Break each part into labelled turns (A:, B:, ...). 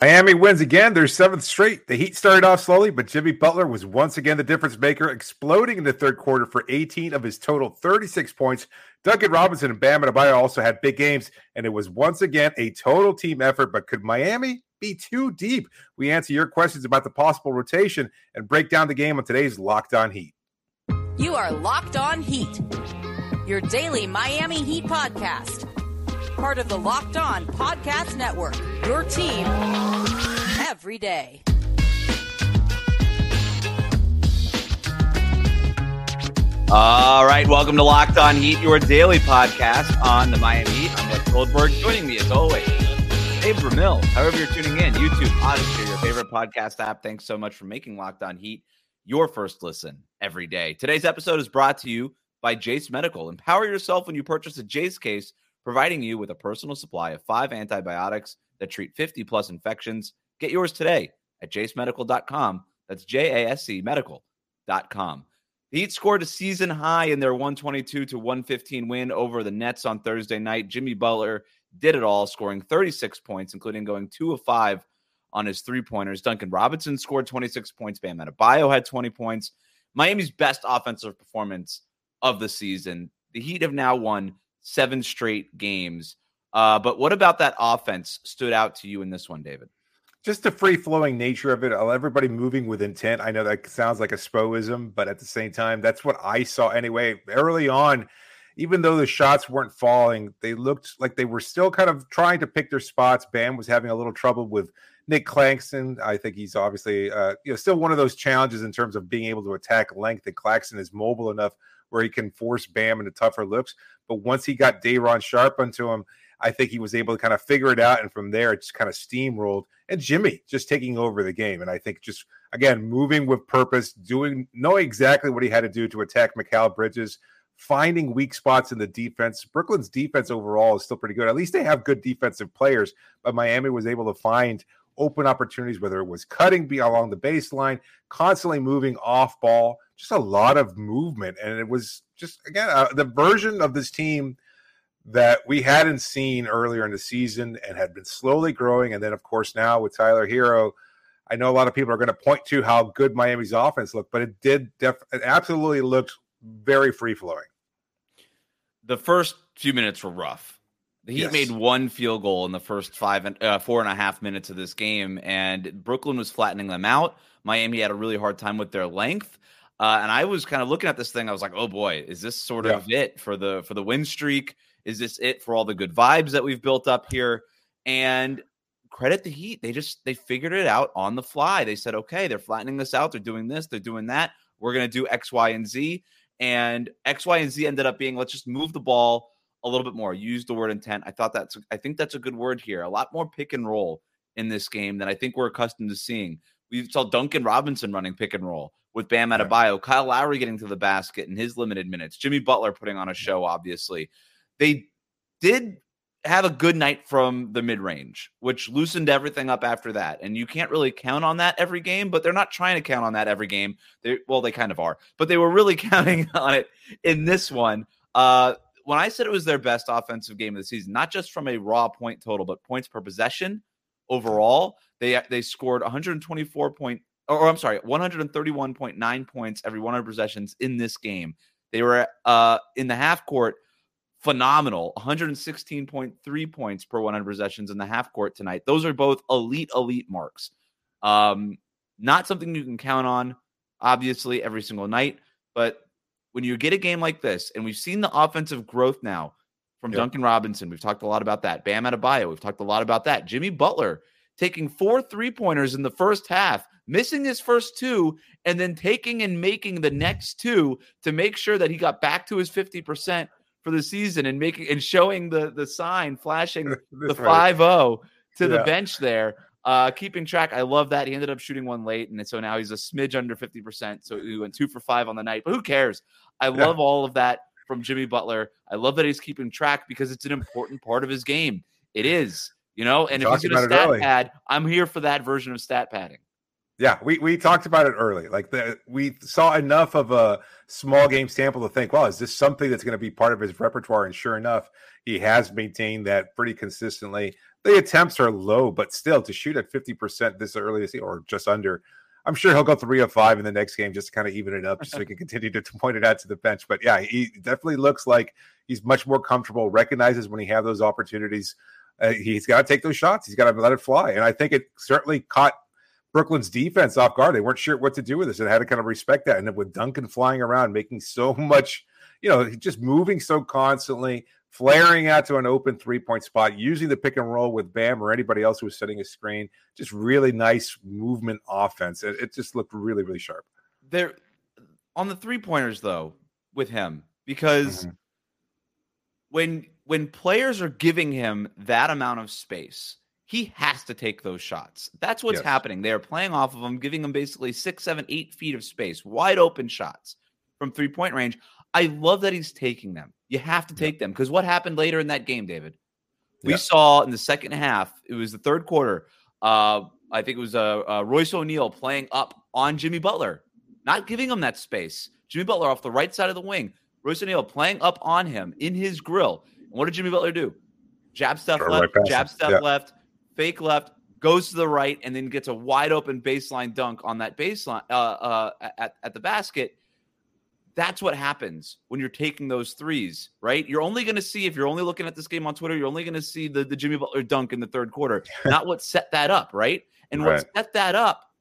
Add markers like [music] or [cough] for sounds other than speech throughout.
A: Miami wins again, their seventh straight. The Heat started off slowly, but Jimmy Butler was once again the difference maker, exploding in the third quarter for 18 of his total 36 points. Duncan Robinson and Bam Adebayo also had big games, and it was once again a total team effort. But could Miami be too deep? We answer your questions about the possible rotation and break down the game on today's Locked On Heat.
B: You are Locked On Heat, your daily Miami Heat podcast part of the Locked On Podcast Network. Your team every day.
C: All right, welcome to Locked On Heat, your daily podcast on the Miami Heat. I'm Wes Goldberg. Joining me as always, Dave Ramil. However you're tuning in, YouTube, Odyssey, your favorite podcast app. Thanks so much for making Locked On Heat your first listen every day. Today's episode is brought to you by Jase Medical. Empower yourself when you purchase a Jase case providing you with a personal supply of five antibiotics that treat 50 plus infections. Get yours today at jasemedical.com. That's J A S C medical.com. The Heat scored a season high in their 122 to 115 win over the Nets on Thursday night. Jimmy Butler did it all, scoring 36 points, including going two of five on his three pointers. Duncan Robinson scored 26 points. Bam Adebayo had 20 points. Miami's best offensive performance of the season. The Heat have now won seven straight games. Uh, but what about that offense stood out to you in this one, David?
A: Just the free flowing nature of it, everybody moving with intent. I know that sounds like a spoism, but at the same time, that's what I saw anyway. Early on, even though the shots weren't falling, they looked like they were still kind of trying to pick their spots. Bam was having a little trouble with Nic Claxton. I think he's obviously uh, you know still one of those challenges in terms of being able to attack length. And Claxton is mobile enough where he can force Bam into tougher looks. But once he got Day'Ron Sharpe onto him, I think he was able to kind of figure it out. And from there, it just kind of steamrolled. And Jimmy just taking over the game. And I think just, again, moving with purpose, doing, knowing exactly what he had to do to attack Mikal Bridges, finding weak spots in the defense. Brooklyn's defense overall is still pretty good. At least they have good defensive players, but Miami was able to find open opportunities, whether it was cutting be along the baseline, constantly moving off ball, just a lot of movement. And it was just, again, uh, the version of this team that we hadn't seen earlier in the season and had been slowly growing. And then, of course, now with Tyler Herro, I know a lot of people are going to point to how good Miami's offense looked, but it did, def- it absolutely looked very free flowing.
C: The first few minutes were rough the Heat yes. made one field goal in the first five and uh, four and a half minutes of this game, and Brooklyn was flattening them out. Miami had a really hard time with their length, uh, and I was kind of looking at this thing. I was like, "Oh boy, is this sort of it for the for the win streak? Is this it for all the good vibes that we've built up here?" And credit the Heat; they just they figured it out on the fly. They said, "Okay, they're flattening this out. They're doing this. They're doing that. We're going to do X, Y, and Z." And X, Y, and Z ended up being let's just move the ball a little bit more. Use the word intent. I thought that's I think that's a good word here. A lot more pick and roll in this game than I think we're accustomed to seeing. We saw Duncan Robinson running pick and roll with Bam Adebayo, yeah. Kyle Lowry getting to the basket in his limited minutes, Jimmy Butler putting on a show. Obviously, they did have a good night from the mid range, which loosened everything up after that. And you can't really count on that every game, but they're not trying to count on that every game. They well, they kind of are, but they were really [laughs] counting on it in this one. Uh, when I said it was their best offensive game of the season, not just from a raw point total, but points per possession overall, they they scored 124 point or, or I'm sorry, 131.9 points every 100 possessions in this game. They were uh, in the half court phenomenal 116.3 points per 100 possessions in the half court tonight. Those are both elite elite marks. Um, not something you can count on obviously every single night, but when you get a game like this, and we've seen the offensive growth now from yep. Duncan Robinson, we've talked a lot about that. Bam Adebayo, we've talked a lot about that. Jimmy Butler taking four three pointers in the first half, missing his first two, and then taking and making the next two to make sure that he got back to his 50% for the season and making and showing the the sign flashing [laughs] the 5-0 to yeah. the bench there. Uh, keeping track, I love that. He ended up shooting one late, and so now he's a smidge under 50%. So he went two for five on the night, but who cares? I yeah. love all of that from Jimmy Butler. I love that he's keeping track because it's an important part of his game. It is, you know, and if he's going to stat pad, I'm here for that version of stat padding.
A: Yeah, we, we talked about it early. Like the, we saw enough of a small game sample to think, well, is this something that's going to be part of his repertoire? And sure enough, he has maintained that pretty consistently. The attempts are low, but still to shoot at 50% this early this year or just under. I'm sure he'll go three of five in the next game just to kind of even it up so he can [laughs] continue to, to point it out to the bench. But yeah, he definitely looks like he's much more comfortable, recognizes when he have those opportunities. Uh, he's got to take those shots. He's got to let it fly. And I think it certainly caught Brooklyn's defense off guard. They weren't sure what to do with this and had to kind of respect that. And then with Duncan flying around, making so [laughs] much, you know, just moving so constantly, flaring out to an open three point spot, using the pick and roll with Bam or anybody else who was setting a screen. Just really nice movement offense. It, it just looked really, really sharp.
C: There on the three pointers though, with him, because mm-hmm. when when players are giving him that amount of space, he has to take those shots. That's what's yes. happening. They are playing off of him, giving him basically six, seven, eight feet of space, wide open shots from three point range. I love that he's taking them. You have to take them because what happened later in that game, David? We saw in the second half, it was the third quarter. Uh, I think it was uh, uh, Royce O'Neale playing up on Jimmy Butler, not giving him that space. Jimmy Butler off the right side of the wing. Royce O'Neale playing up on him in his grill. And what did Jimmy Butler do? Jab step left, right jab step yeah. left, fake left, goes to the right, and then gets a wide open baseline dunk on that baseline uh, uh, at, at the basket. That's what happens when you're taking those threes, right? You're only going to see, if you're only looking at this game on Twitter, you're only going to see the, the Jimmy Butler dunk in the third quarter, [laughs] not what set that up, right? And right. what set that up,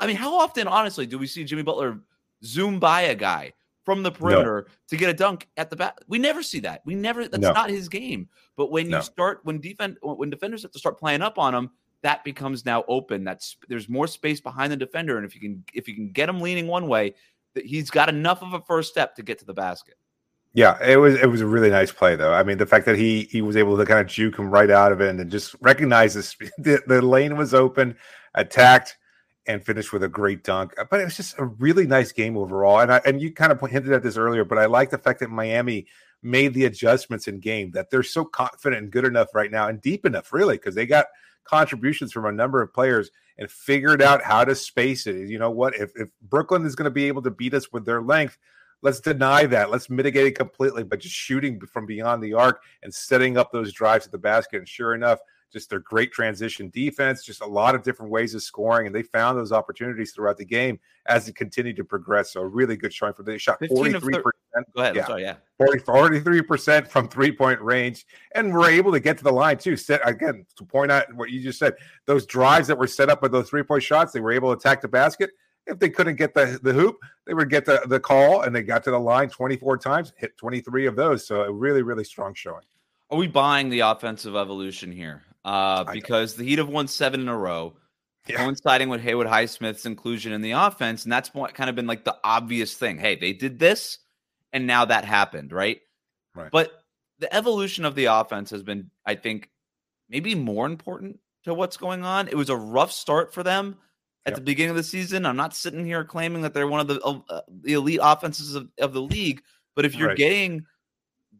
C: I mean, how often, honestly, do we see Jimmy Butler zoom by a guy from the perimeter no. to get a dunk at the back? We never see that. We never, that's no. not his game. But when no. you start, when defend, when defenders have to start playing up on him, that becomes now open. That's there's more space behind the defender, and if you can if you can get him leaning one way, he's got enough of a first step to get to the basket.
A: Yeah, it was it was a really nice play though. I mean, the fact that he he was able to kind of juke him right out of it and just recognize this, [laughs] the, the lane was open, attacked, and finished with a great dunk. Uh, but it was just a really nice game overall. And I, and you kind of hinted at this earlier, but I like the fact that Miami made the adjustments in game that they're so confident and good enough right now and deep enough, really, because they got contributions from a number of players and figured out how to space it. You know what? If, if Brooklyn is going to be able to beat us with their length, let's deny that. Let's mitigate it completely by just shooting from beyond the arc and setting up those drives at the basket. And sure enough, just their great transition defense, just a lot of different ways of scoring. And they found those opportunities throughout the game as it continued to progress. So, really good showing for them. They shot 43%.
C: Go ahead. Yeah. Sorry, yeah.
A: 40, 43% from three point range. And we're able to get to the line too. Set again to point out what you just said. Those drives that were set up with those three point shots, they were able to attack the basket. If they couldn't get the, the hoop, they would get the, the call and they got to the line 24 times, hit 23 of those. So a really, really strong showing.
C: Are we buying the offensive evolution here? Uh, because the Heat have won seven in a row, yeah. coinciding with Haywood Highsmith's inclusion in the offense, and that's what kind of been like the obvious thing. Hey, they did this, and now that happened, right? Right. But the evolution of the offense has been, I think, maybe more important to what's going on. It was a rough start for them at yep. the beginning of the season. I'm not sitting here claiming that they're one of the uh, the elite offenses of, of the league, but if you're right. getting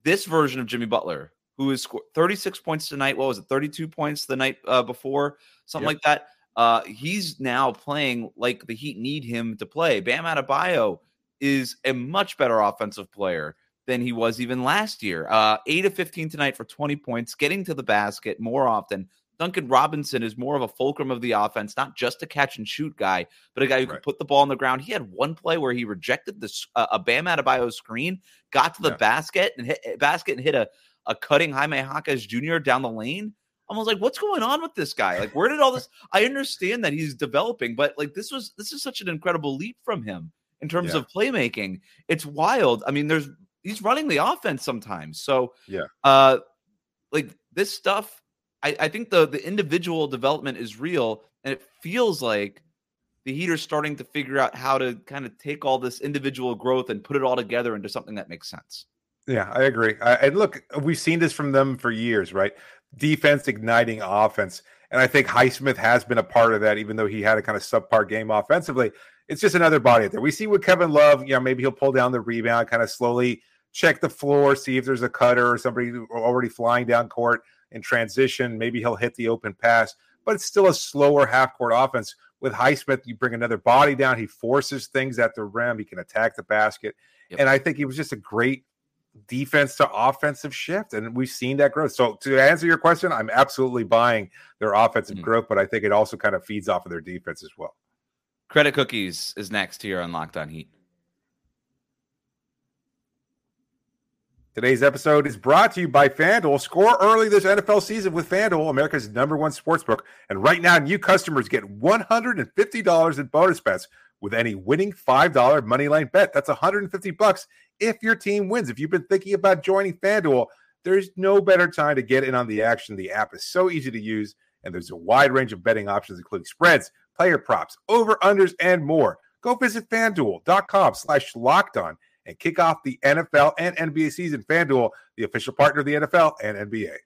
C: this version of Jimmy Butler, who has scored 36 points tonight. What was it? 32 points the night uh, before, something yep. like that. Uh, he's now playing like the Heat need him to play. Bam Adebayo is a much better offensive player than he was even last year. Uh, 8 of 15 tonight for 20 points, getting to the basket more often. Duncan Robinson is more of a fulcrum of the offense, not just a catch and shoot guy, but a guy who right. can put the ball on the ground. He had one play where he rejected this uh, a Bam Adebayo screen, got to the yeah. basket and hit basket and hit a a cutting Jaime Jaquez Jr. down the lane. I was like, what's going on with this guy? Like, where did all this? [laughs] I understand that he's developing, but like this was this is such an incredible leap from him in terms yeah. of playmaking. It's wild. I mean, there's he's running the offense sometimes. So
A: yeah,
C: uh, like this stuff, I, I think the the individual development is real, and it feels like the Heat are starting to figure out how to kind of take all this individual growth and put it all together into something that makes sense.
A: Yeah, I agree. I, and look, we've seen this from them for years, right? Defense igniting offense. And I think Highsmith has been a part of that, even though he had a kind of subpar game offensively. It's just another body there. We see with Kevin Love, you know, maybe he'll pull down the rebound, kind of slowly check the floor, see if there's a cutter or somebody already flying down court in transition. Maybe he'll hit the open pass, but it's still a slower half court offense. With Highsmith, you bring another body down. He forces things at the rim. He can attack the basket. Yep. And I think he was just a great defense to offensive shift, and we've seen that growth. So to answer your question, I'm absolutely buying their offensive mm-hmm. growth, but I think it also kind of feeds off of their defense as well.
C: Credit Cookies is next here on Locked On Heat.
A: Today's episode is brought to you by FanDuel. Score early this NFL season with FanDuel, America's number one sportsbook. And right now, new customers get $150 in bonus bets with any winning $5 moneyline bet. That's 150 bucks if your team wins. If you've been thinking about joining FanDuel, there's no better time to get in on the action. The app is so easy to use, and there's a wide range of betting options, including spreads, player props, over-unders, and more. Go visit FanDuel.com slash locked on and kick off the NFL and NBA season. FanDuel, the official partner of the NFL and NBA.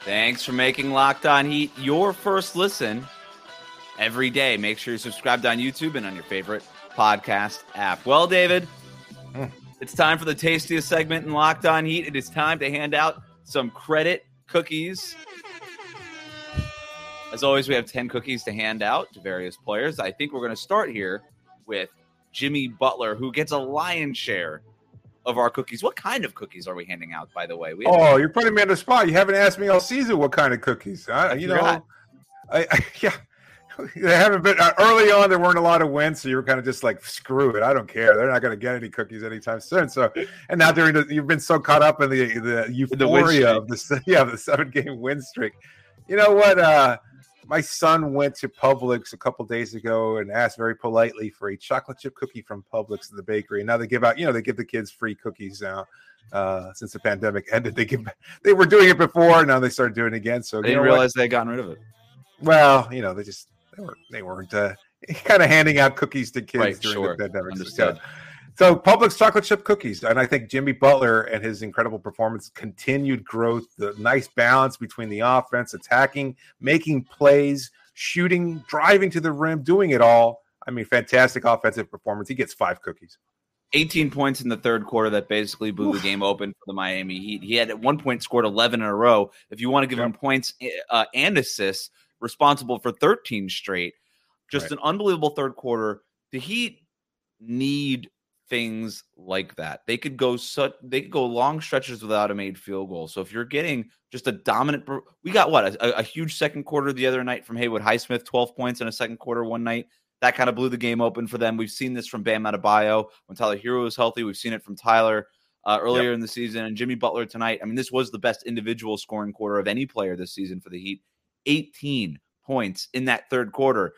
C: Thanks for making Locked On Heat your first listen every day. Make sure you're subscribed on YouTube and on your favorite podcast app. Well, David, mm. it's time for the tastiest segment in Locked On Heat. It is time to hand out some credit cookies as always, we have 10 cookies to hand out to various players. I think we're going to start here with Jimmy Butler, who gets a lion's share of our cookies. What kind of cookies are we handing out, by the way? We
A: oh, you're putting me on the spot. You haven't asked me all season what kind of cookies. I, you know, I, I, [laughs] yeah, they haven't been uh, early on. There weren't a lot of wins, so you were kind of just like, screw it. I don't care. They're not going to get any cookies anytime soon. So, and now during the, you've been so caught up in the the euphoria the of the yeah the seven game win streak. You know what? Uh, my son went to Publix a couple days ago and asked very politely for a chocolate chip cookie from Publix in the bakery. And now they give out, you know, they give the kids free cookies now. Uh, since the pandemic [laughs] ended, they give they were doing it before, now they started doing it again. So
C: they didn't realize they had gotten rid of it.
A: Well, you know, they just they weren't they weren't uh, [laughs] kind of handing out cookies to kids right, during sure. the pandemic. Understood. So, Publix chocolate chip cookies, and I think Jimmy Butler and his incredible performance, continued growth, the nice balance between the offense, attacking, making plays, shooting, driving to the rim, doing it all. I mean, fantastic offensive performance. He gets five cookies.
C: 18 points in the third quarter that basically blew Oof. the game open for the Miami Heat. He had at one point scored 11 in a row. If you want to give yep. him points uh, and assists, responsible for 13 straight. Just right. an unbelievable third quarter. The Heat need things like that. They could go such they could go long stretches without a made field goal. So if you're getting just a dominant, we got what a, a huge second quarter the other night from Haywood Highsmith, 12 points in a second quarter one night. That kind of blew the game open for them. We've seen this from Bam Adebayo when Tyler Herro was healthy. We've seen it from Tyler uh, earlier yep. in the season and Jimmy Butler tonight. I mean, this was the best individual scoring quarter of any player this season for the Heat. 18 points in that third quarter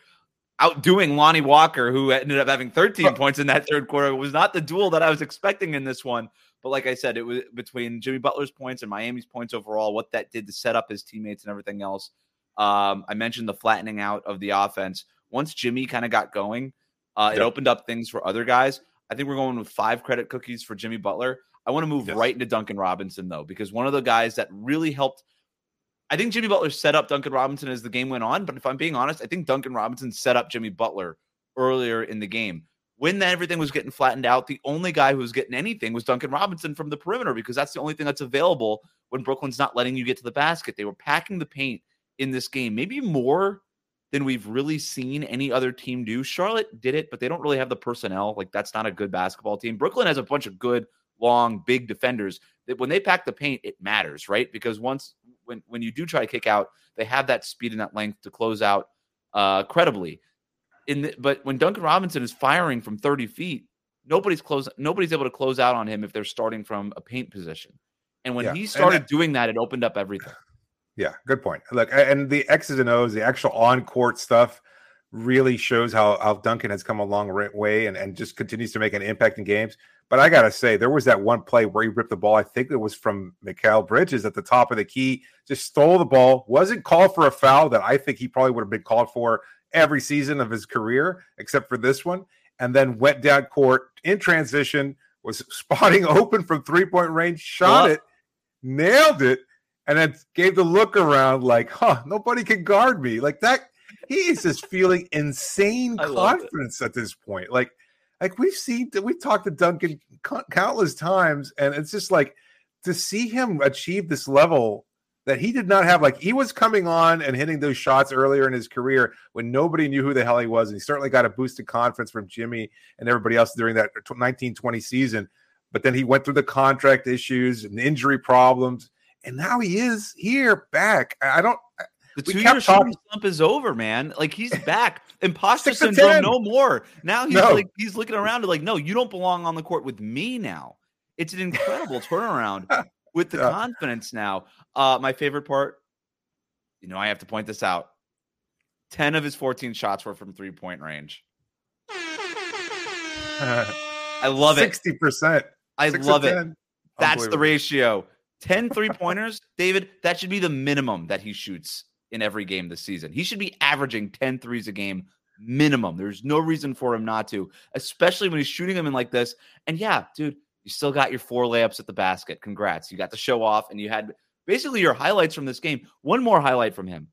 C: outdoing Lonnie Walker, who ended up having 13 points in that third quarter. It was not the duel that I was expecting in this one. But like I said, it was between Jimmy Butler's points and Miami's points overall, what that did to set up his teammates and everything else. Um, I mentioned the flattening out of the offense. Once Jimmy kind of got going, uh, yep. it opened up things for other guys. I think we're going with five credit cookies for Jimmy Butler. I want to move yes. right into Duncan Robinson, though, because one of the guys that really helped – I think Jimmy Butler set up Duncan Robinson as the game went on. But if I'm being honest, I think Duncan Robinson set up Jimmy Butler earlier in the game. When everything was getting flattened out, the only guy who was getting anything was Duncan Robinson from the perimeter because that's the only thing that's available when Brooklyn's not letting you get to the basket. They were packing the paint in this game, maybe more than we've really seen any other team do. Charlotte did it, but they don't really have the personnel. Like that's not a good basketball team. Brooklyn has a bunch of good, long, big defenders that when they pack the paint, it matters, right? Because once when when you do try to kick out, they have that speed and that length to close out uh, credibly. In the, but when Duncan Robinson is firing from 30 feet, nobody's close nobody's able to close out on him if they're starting from a paint position. And when yeah. he started doing that, it opened up everything.
A: Yeah, good point. Look, and the X's and O's, the actual on court stuff really shows how, how Duncan has come a long way and, and just continues to make an impact in games. But I gotta say, there was that one play where he ripped the ball. I think it was from Mikal Bridges at the top of the key, just stole the ball, wasn't called for a foul that I think he probably would have been called for every season of his career, except for this one, and then went down court in transition, was [laughs] spotting open from three point range, shot it, nailed it, and then gave the look around like, huh, nobody can guard me. Like that, he is just feeling [laughs] insane confidence at this point. Like like we've seen, we've talked to Duncan countless times, and it's just like to see him achieve this level that he did not have like he was coming on and hitting those shots earlier in his career when nobody knew who the hell he was and he certainly got a boosted confidence from Jimmy and everybody else during that 1920 season but then he went through the contract issues and injury problems and now he is here back. I don't
C: the two year talking- slump is over, man. Like he's [laughs] back. Imposter syndrome, no more. Now he's no. like he's looking around and like, no, you don't belong on the court with me now. It's an incredible [laughs] turnaround with the yeah. confidence now. Uh, my favorite part, you know, I have to point this out. 10 of his 14 shots were from three point range. I love 60%.
A: it. 60%.
C: I love it. That's the ratio. 10 three pointers, David, that should be the minimum that he shoots in every game this season. He should be averaging 10 threes a game minimum. There's no reason for him not to, especially when he's shooting them in like this. And yeah, dude, you still got your four layups at the basket. Congrats. You got to show off and you had basically your highlights from this game. One more highlight from him.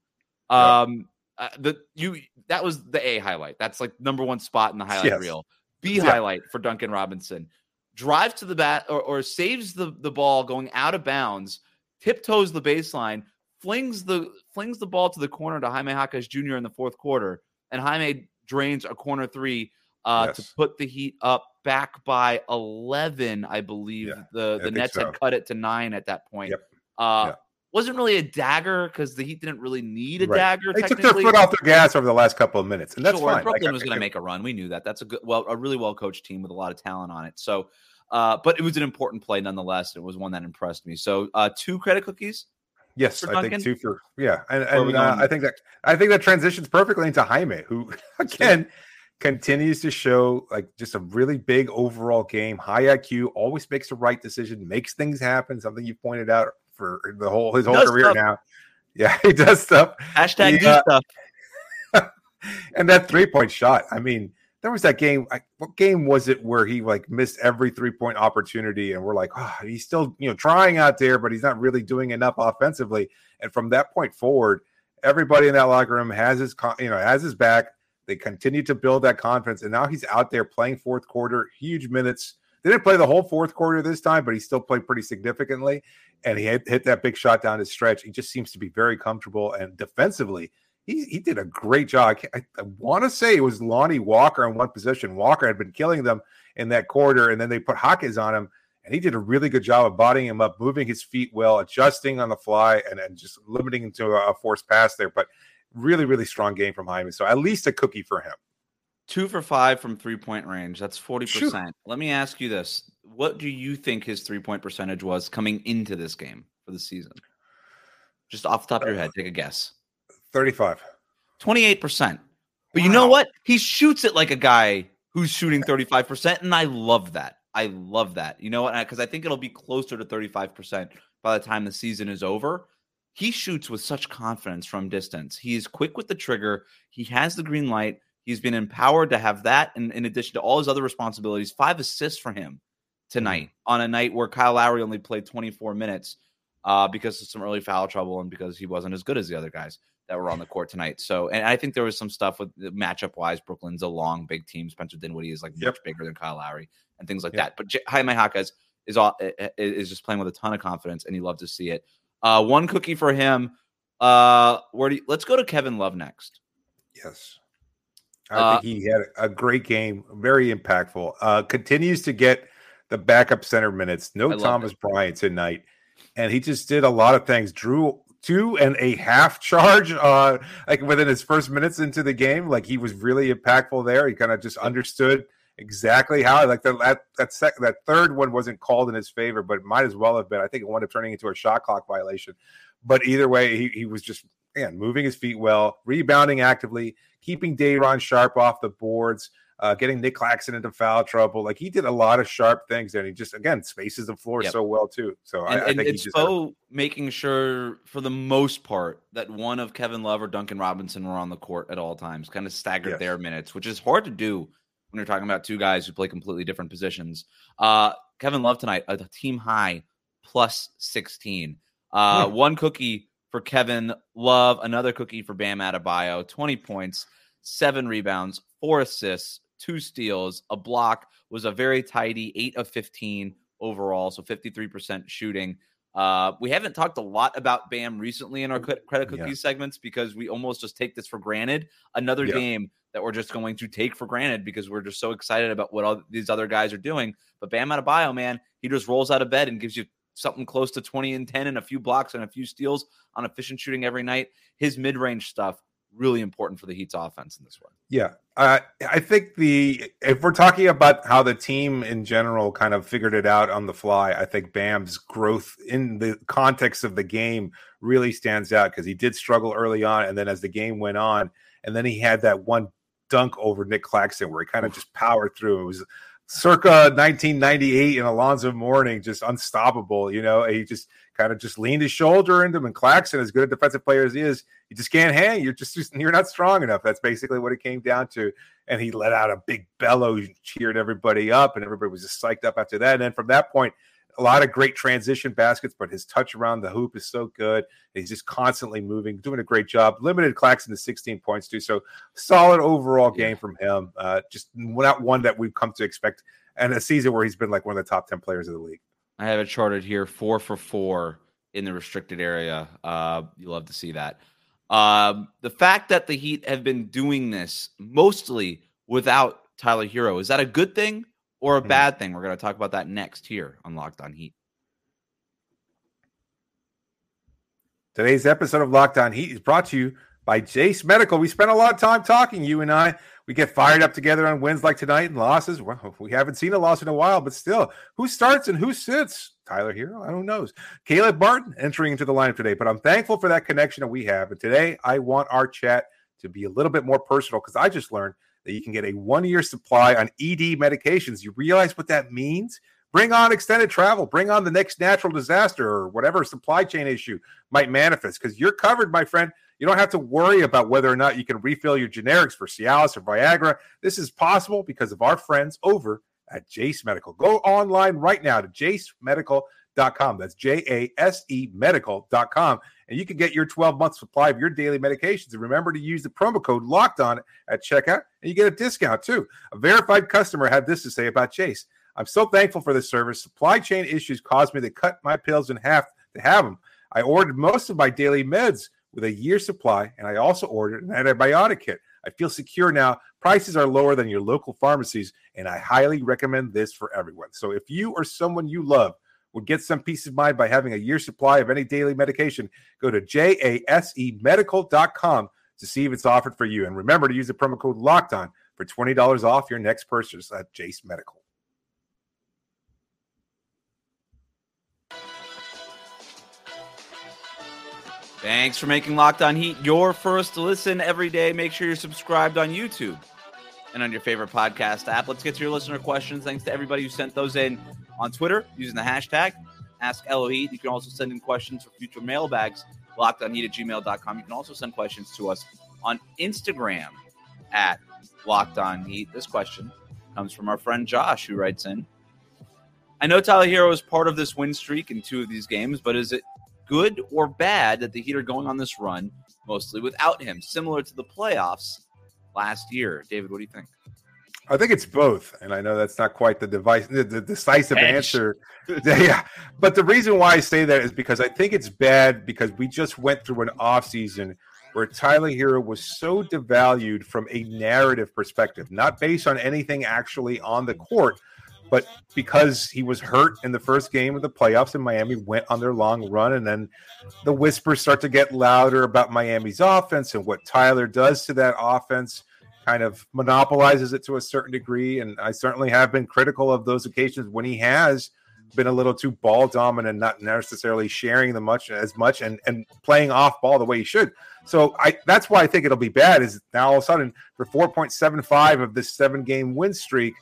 C: Um uh, the you that was the A highlight. That's like number one spot in the highlight yes. reel. B yeah. highlight for Duncan Robinson. Drives to the bat or, or saves the, the ball going out of bounds, tiptoes the baseline, flings the flings the ball to the corner to Jaime Jaquez Jr. in the fourth quarter, and Jaime drains a corner three uh, yes. to put the Heat up back by eleven. I believe yeah, the the Nets so. had cut it to nine at that point. Yep. Uh, Wasn't really a dagger because the Heat didn't really need a right. dagger.
A: They took their foot off the gas over the last couple of minutes, and that's sure, fine.
C: Brooklyn was going to make a run. We knew that. That's a good, well, a really well coached team with a lot of talent on it. So, uh, but it was an important play nonetheless. It was one that impressed me. So, uh, two credit cookies
A: Yes, I think two for yeah, and, and uh, I think that I think that transitions perfectly into Jaime, who [laughs] again continues to show like just a really big overall game, high IQ, always makes the right decision, makes things happen. Something you pointed out for the whole his whole career stuff. now. [laughs] Yeah, he does stuff.
C: Hashtag he, uh,
A: stuff. [laughs] and that three point shot. I mean, there was that game. What game was it where he like missed every three point opportunity, and we're like, oh, he's still you know trying out there, but he's not really doing enough offensively. And from that point forward, everybody in that locker room has his you know has his back. They continue to build that confidence, and now he's out there playing fourth quarter, huge minutes. They didn't play the whole fourth quarter this time, but he still played pretty significantly, and he hit, hit that big shot down his stretch. He just seems to be very comfortable, and defensively, he, he did a great job. I, I want to say it was Lonnie Walker in one position. Walker had been killing them in that quarter, and then they put Jaquez on him, and he did a really good job of bodying him up, moving his feet well, adjusting on the fly, and, and just limiting him to a, a forced pass there. But really, really strong game from Jaime. So at least a cookie for him.
C: Two for five from three point range. That's 40%. Shoot. Let me ask you this. What do you think his three point percentage was coming into this game for the season? Just off the top of your uh, head, take a guess.
A: 35.
C: 28%. But wow. you know what? He shoots it like a guy who's shooting 35%. And I love that. I love that. You know what? Because I think it'll be closer to 35% by the time the season is over. He shoots with such confidence from distance. He's quick with the trigger. He has the green light. He's been empowered to have that. And in addition to all his other responsibilities, five assists for him tonight on a night where Kyle Lowry only played 24 minutes uh, because of some early foul trouble and because he wasn't as good as the other guys that were on the court tonight. So, and I think there was some stuff with the matchup wise. Brooklyn's a long, big team. Spencer Dinwiddie is like yep. much bigger than Kyle Lowry and things like yep. that. But J- Jaime Jaquez is all, is just playing with a ton of confidence, and you love to see it. Uh, one cookie for him. Uh, where do you, let's go to Kevin Love next.
A: Yes. I uh, think he had a great game, very impactful. Uh, continues to get the backup center minutes. No Thomas Bryant tonight, and he just did a lot of things. Drew two and a half charge uh like within his first minutes into the game. Like he was really impactful there. He kind of just understood exactly how like the, that that second that third one wasn't called in his favor but might as well have been. I think it wound up turning into a shot clock violation. But either way he, he was just again moving his feet well rebounding actively keeping Day'Ron Sharpe off the boards uh, getting Nic Claxton into foul trouble. Like he did a lot of sharp things, there, and he just again spaces the floor yep. so well too. So
C: and,
A: I, I think
C: it's making sure for the most part that one of Kevin Love or Duncan Robinson were on the court at all times, kind of staggered yes. their minutes, which is hard to do when you're talking about two guys who play completely different positions. Uh, Kevin Love tonight, a team high plus 16. Uh, One cookie for Kevin Love, another cookie for Bam Adebayo, 20 points, seven rebounds, four assists, two steals, a block, was a very tidy 8 of 15 overall, so 53% shooting. Uh, we haven't talked a lot about Bam recently in our credit cookie yeah. segments because we almost just take this for granted. Another yeah. game that we're just going to take for granted because we're just so excited about what all these other guys are doing. But Bam Adebayo, man, he just rolls out of bed and gives you something close to 20 and 10 and a few blocks and a few steals on efficient shooting every night. His mid range stuff really important for the Heat's offense in this one.
A: Yeah. Uh, I think the if we're talking about how the team in general kind of figured it out on the fly, I think Bam's growth in the context of the game really stands out because he did struggle early on, and then as the game went on, and then he had that one dunk over Nic Claxton where he kind of just powered through. It was circa 1998 in Alonzo Mourning, just unstoppable. You know, he just kind of just leaned his shoulder into him. And Claxton, as good a defensive player as he is, you just can't hang. You're just, you're not strong enough. That's basically what it came down to. And he let out a big bellow, cheered everybody up, and everybody was just psyched up after that. And then from that point, a lot of great transition baskets, but his touch around the hoop is so good. He's just constantly moving, doing a great job. Limited Claxton to 16 points too, so solid overall game yeah. from him. Uh, just not one that we've come to expect, and a season where he's been like one of the top 10 players of the league.
C: I have it charted here, four for four in the restricted area. Uh, you love to see that. Um, the fact that the Heat have been doing this mostly without Tyler Herro, is that a good thing or a mm-hmm. bad thing? We're going to talk about that next here on Locked On Heat.
A: Today's episode of Locked On Heat is brought to you by Jase Medical. We spent a lot of time talking, you and I. We get fired up together on wins like tonight and losses. Well, we haven't seen a loss in a while, but still, who starts and who sits? Tyler Herro? I don't know. Caleb Martin entering into the lineup today, but I'm thankful for that connection that we have. And today, I want our chat to be a little bit more personal because I just learned that you can get a one year supply on ED medications. You realize what that means? Bring on extended travel, bring on the next natural disaster or whatever supply chain issue might manifest because you're covered, my friend. You don't have to worry about whether or not you can refill your generics for Cialis or Viagra. This is possible because of our friends over at Jace Medical. Go online right now to jasemedical.com. That's J A S E medical.com and you can get your 12 month supply of your daily medications. And remember to use the promo code locked on at checkout, and you get a discount too. A verified customer had this to say about Jase. I'm so thankful for this service. Supply chain issues caused me to cut my pills in half to have them. I ordered most of my daily meds with a year supply, and I also ordered an antibiotic kit. I feel secure now. Prices are lower than your local pharmacies, and I highly recommend this for everyone. So if you or someone you love would get some peace of mind by having a year supply of any daily medication, go to jasemedical.com to see if it's offered for you. And remember to use the promo code locked on for $20 off your next purchase at Jase Medical.
C: Thanks for making Locked On Heat your first listen every day. Make sure you're subscribed on YouTube and on your favorite podcast app. Let's get to your listener questions. Thanks to everybody who sent those in on Twitter using the hashtag AskLOHeat. You can also send in questions for future mailbags, lockedonheat at gmail.com. You can also send questions to us on Instagram at Locked On Heat. This question comes from our friend Josh, who writes in I know Tyler Herro is part of this win streak in two of these games, but is it good or bad that the Heat are going on this run mostly without him, similar to the playoffs last year? David, what do you think?
A: I think it's both, and I know that's not quite the device, the, the decisive Edge. answer. [laughs] yeah, but the reason why I say that is because I think it's bad because we just went through an off season where Tyler Herro was so devalued from a narrative perspective, not based on anything actually on the court, but because he was hurt in the first game of the playoffs and Miami went on their long run, and then the whispers start to get louder about Miami's offense and what Tyler does to that offense kind of monopolizes it to a certain degree. And I certainly have been critical of those occasions when he has been a little too ball dominant, not necessarily sharing the much as much and, and playing off ball the way he should. So I that's why I think it'll be bad is now all of a sudden for 4.75 of this seven game win streak,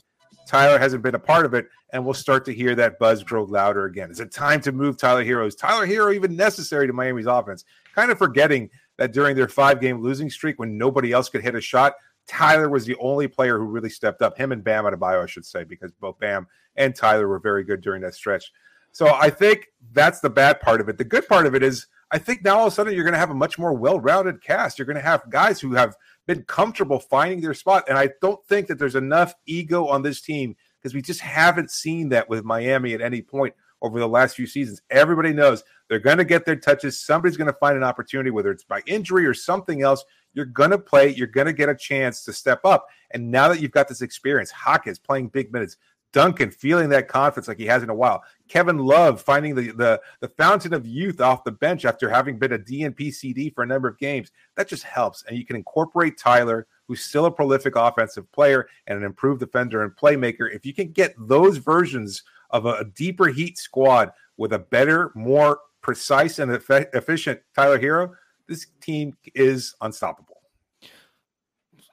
A: Tyler hasn't been a part of it, and we'll start to hear that buzz grow louder again. Is it time to move Tyler Herro? Is Tyler Herro even necessary to Miami's offense? Kind of forgetting that during their five game losing streak when nobody else could hit a shot, Tyler was the only player who really stepped up. Him and Bam Adebayo, I should say, because both Bam and Tyler were very good during that stretch. So I think that's the bad part of it. The good part of it is I think now all of a sudden you're going to have a much more well-rounded cast. You're going to have guys who have been comfortable finding their spot, and I don't think that there's enough ego on this team because we just haven't seen that with Miami at any point over the last few seasons. Everybody knows they're going to get their touches. Somebody's going to find an opportunity, whether it's by injury or something else. You're going to play. You're going to get a chance to step up. And now that you've got this experience, Hawkins playing big minutes, Duncan feeling that confidence like he has in a while. Kevin Love finding the, the the fountain of youth off the bench after having been a DNP CD for a number of games. That just helps. And you can incorporate Tyler, who's still a prolific offensive player and an improved defender and playmaker. If you can get those versions of a, a deeper heat squad with a better, more precise and eff- efficient Tyler Herro, this team is unstoppable.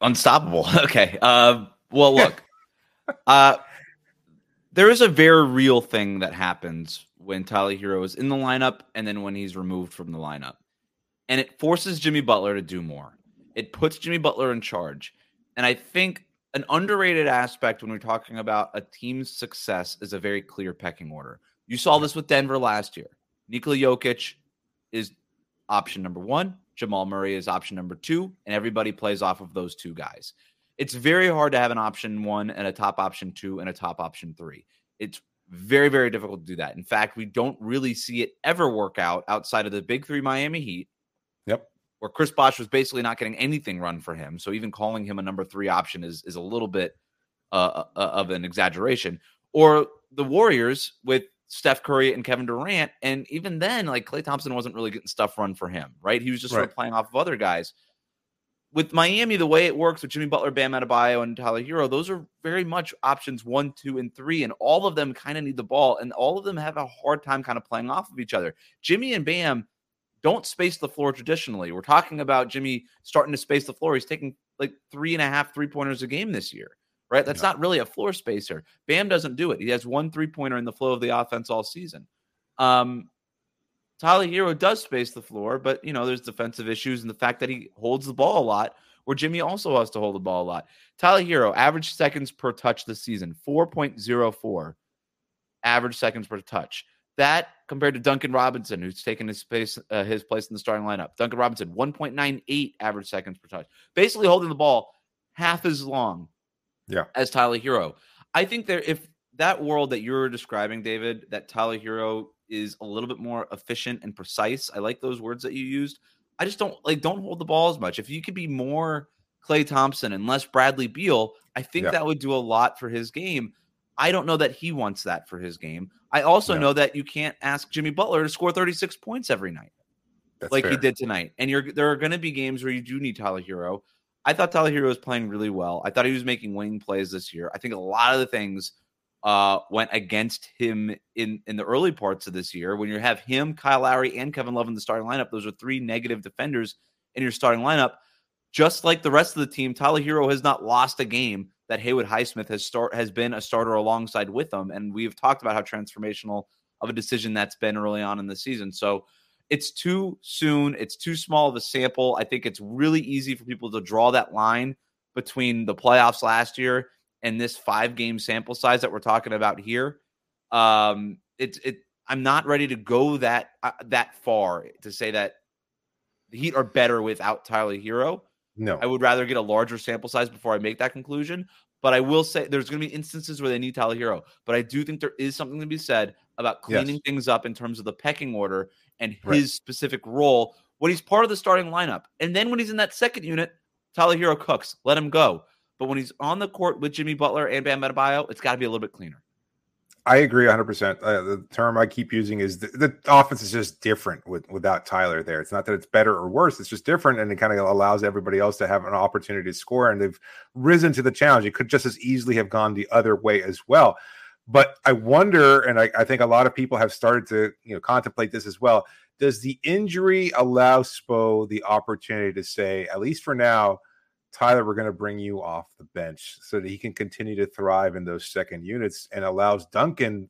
C: Unstoppable. [laughs] Okay. Uh, well, look. uh, there is a very real thing that happens when Tyler Herro is in the lineup and then when he's removed from the lineup. And it forces Jimmy Butler to do more. It puts Jimmy Butler in charge. And I think an underrated aspect when we're talking about a team's success is a very clear pecking order. You saw this with Denver last year. Nikola Jokic is option number one, Jamal Murray is option number two, and everybody plays off of those two guys it's very hard to have an option one and a top option two and a top option three. It's very, very difficult to do that. In fact, we don't really see it ever work out outside of the big three Miami Heat.
A: Yep.
C: Where Chris Bosh was basically not getting anything run for him. So even calling him a number three option is, is a little bit uh, uh, uh of an exaggeration. Or the Warriors with Steph Curry and Kevin Durant. And even then, like Klay Thompson wasn't really getting stuff run for him, right? He was just right. sort of playing off of other guys with Miami, the way it works with Jimmy Butler, Bam Adebayo, and Tyler Herro, those are very much options one, two, and three, and all of them kind of need the ball, and all of them have a hard time kind of playing off of each other. Jimmy and Bam don't space the floor traditionally. We're talking about Jimmy starting to space the floor. He's taking like three and a half three pointers a game this year, right? That's no. not really a floor spacer. Bam doesn't do it. He has one three pointer in the flow of the offense all season. Um, Tyler Herro does space the floor, but you know, there's defensive issues and the fact that he holds the ball a lot, where Jimmy also has to hold the ball a lot. Tyler Herro, average seconds per touch this season, 4.04 average seconds per touch. That compared to Duncan Robinson, who's taken his space, uh, his place in the starting lineup. Duncan Robinson, 1.98 average seconds per touch, basically holding the ball half as long,
A: yeah,
C: as Tyler Herro. I think there, if that world that you're describing, David, that Tyler Herro is a little bit more efficient and precise. I like those words that you used. I just don't like don't hold the ball as much. If you could be more Klay Thompson and less Bradley Beal, I think yeah. that would do a lot for his game. I don't know that he wants that for his game. I also know that you can't ask Jimmy Butler to score 36 points every night. That's like fair. he did tonight. And you're there are going to be games where you do need Tyler Herro. I thought Tyler Herro was playing really well. I thought he was making winning plays this year. I think a lot of the things uh, went against him in in the early parts of this year. When you have him, Kyle Lowry, and Kevin Love in the starting lineup, those are three negative defenders in your starting lineup. Just like the rest of the team, Tyler Herro has not lost a game that Haywood Highsmith has start has been a starter alongside with them, and we've talked about how transformational of a decision that's been early on in the season. So it's too soon. It's too small of a sample. I think it's really easy for people to draw that line between the playoffs last year and this five game sample size that we're talking about here, um, it's it. I'm not ready to go that uh, that far to say that the Heat are better without Tyler Herro.
A: No,
C: I would rather get a larger sample size before I make that conclusion. But I will say there's going to be instances where they need Tyler Herro. But I do think there is something to be said about cleaning yes. things up in terms of the pecking order and his right. specific role when he's part of the starting lineup. And then when he's in that second unit, Tyler Herro cooks. Let him go. But when he's on the court with Jimmy Butler and Bam Adebayo, it's got to be a little bit cleaner.
A: I agree 100%. Uh, the term I keep using is the, the, offense is just different with, without Tyler there. It's not that it's better or worse, it's just different. And it kind of allows everybody else to have an opportunity to score. And they've risen to the challenge. It could just as easily have gone the other way as well. But I wonder, and I, I think a lot of people have started to you know contemplate this as well. Does the injury allow Spo the opportunity to say, at least for now, Tyler, we're going to bring you off the bench so that he can continue to thrive in those second units and allows Duncan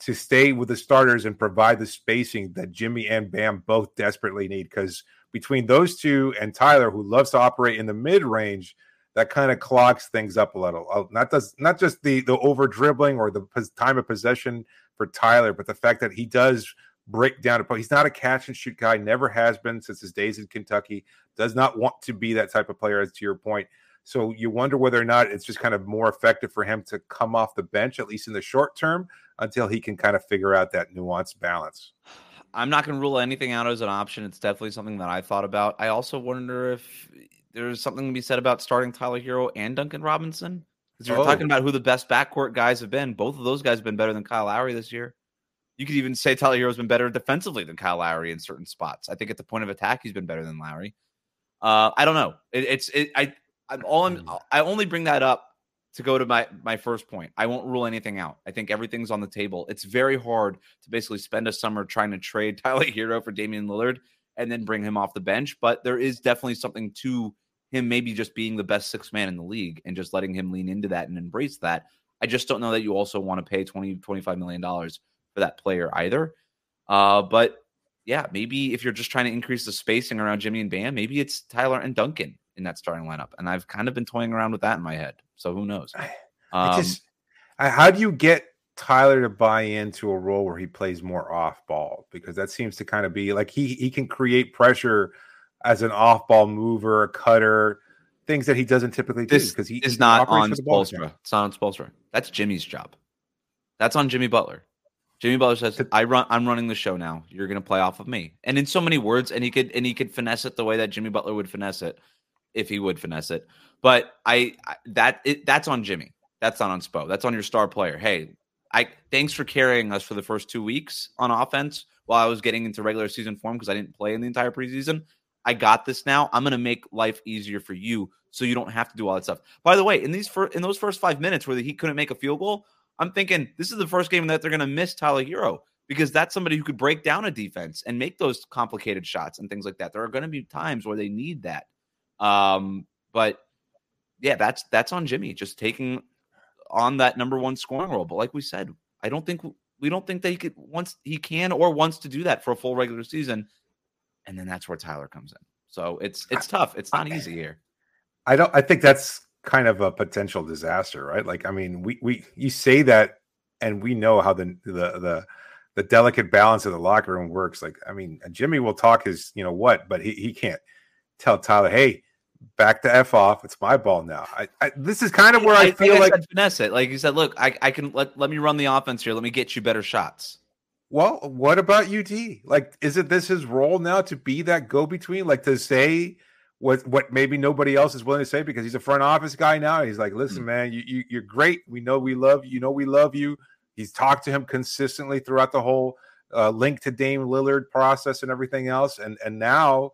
A: to stay with the starters and provide the spacing that Jimmy and Bam both desperately need. Because between those two and Tyler, who loves to operate in the mid range, that kind of clogs things up a little. Uh, not does not just the the over dribbling or the time of possession for Tyler, but the fact that he does break down He's not a catch and shoot guy, never has been since his days in Kentucky. Does not want to be that type of player, as to your point. So you wonder whether or not it's just kind of more effective for him to come off the bench, at least in the short term, until he can kind of figure out that nuanced balance.
C: I'm not going to rule anything out as an option. It's definitely something that I thought about. I also wonder if there's something to be said about starting Tyler Herro and Duncan Robinson. Because you're oh. talking about who the best backcourt guys have been. Both of those guys have been better than Kyle Lowry this year. You could even say Tyler Herro's been better defensively than Kyle Lowry in certain spots. I think at the point of attack, he's been better than Lowry. Uh, I don't know. It, it's it, I I'm all I'm, hmm. I only bring that up to go to my my first point. I won't rule anything out. I think everything's on the table. It's very hard to basically spend a summer trying to trade [laughs] Tyler Herro for Damian Lillard and then bring him off the bench, but there is definitely something to him maybe just being the best six man in the league and just letting him lean into that and embrace that. I just don't know that you also want to pay 20 25 million dollars for that player either. Uh, but yeah, maybe if you're just trying to increase the spacing around Jimmy and Bam, maybe it's Tyler and Duncan in that starting lineup. And I've kind of been toying around with that in my head. So who knows?
A: Um, just, how do you get Tyler to buy into a role where he plays more off ball? Because that seems to kind of be like he he can create pressure as an off ball mover, a cutter, things that he doesn't typically do. Because he
C: is not on Spoelstra. It's not on Spoelstra. That's Jimmy's job. That's on Jimmy Butler. Jimmy Butler says, "I run. I'm running the show now. You're going to play off of me." And in so many words, and he could and he could finesse it the way that Jimmy Butler would finesse it if he would finesse it. But I, I that it, that's on Jimmy. That's not on Spo. That's on your star player. Hey, I thanks for carrying us for the first two weeks on offense while I was getting into regular season form because I didn't play in the entire preseason. I got this now. I'm going to make life easier for you so you don't have to do all that stuff. By the way, in these fir- in those first five minutes where he couldn't make a field goal, I'm thinking this is the first game that they're going to miss Tyler Herro because that's somebody who could break down a defense and make those complicated shots and things like that. There are going to be times where they need that. Um, but yeah, that's that's on Jimmy just taking on that number one scoring role. But like we said, I don't think we don't think that he could once he can or wants to do that for a full regular season. And then that's where Tyler comes in. So it's it's tough. It's not easy here.
A: I don't I think that's kind of a potential disaster, right? Like I mean, we we you say that and we know how the the the the delicate balance of the locker room works. Like, I mean, uh, Jimmy will talk his, you know what, but he, he can't tell Tyler, hey, back to f off. It's my ball now. I, I this is kind of where I, I feel like
C: finesse it. Like you said, look, I, I can let let me run the offense here. Let me get you better shots.
A: Well, what about UD? Like, is it this his role now to be that go between? Like to say what what maybe nobody else is willing to say because he's a front office guy now. He's like, listen, mm-hmm. man, you, you you're great. We know we love you. You know we love you. He's talked to him consistently throughout the whole uh, link to Dame Lillard process and everything else. And and now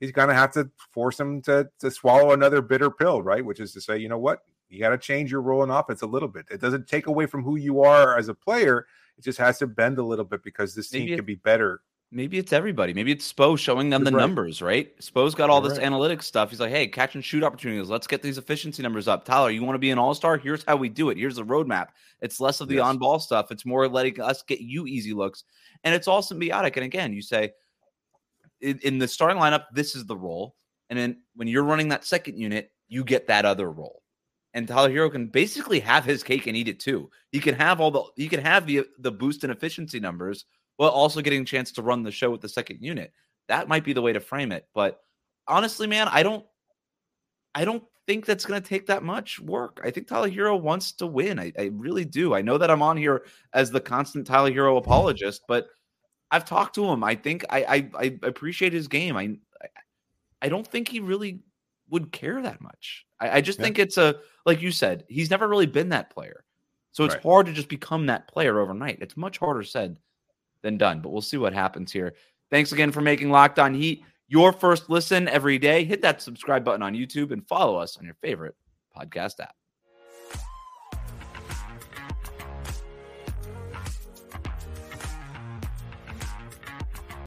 A: he's going to have to force him to, to swallow another bitter pill, right? Which is to say, you know what? You got to change your role in offense a little bit. It doesn't take away from who you are as a player. It just has to bend a little bit because this maybe team it, can be better.
C: Maybe it's everybody. Maybe it's Spo showing them the right. numbers, right? Spo's got all You're this right. analytics stuff. He's like, hey, catch and shoot opportunities. Let's get these efficiency numbers up. Tyler, you want to be an all star? Here's how we do it. Here's the roadmap. It's less of the yes. on ball stuff. It's more letting us get you easy looks. And it's all symbiotic. And again, you say, in, in the starting lineup, this is the role. And then when you're running that second unit, you get that other role. And Tyler Herro can basically have his cake and eat it too. He can have all the he can have the the boost in efficiency numbers while also getting a chance to run the show with the second unit. That might be the way to frame it. But honestly, man, I don't I don't think that's going to take that much work. I think Tyler Herro wants to win. I, I, really do. I know that I'm on here as the constant Tyler Herro apologist, but I've talked to him. I think I I, I appreciate his game. I I don't think he really would care that much. I, I just yeah. think it's a like you said, he's never really been that player. So it's right. hard to just become that player overnight. It's much harder said than done, but we'll see what happens here. Thanks again for making Locked On Heat your first listen every day. Hit that subscribe button on YouTube and follow us on your favorite podcast app.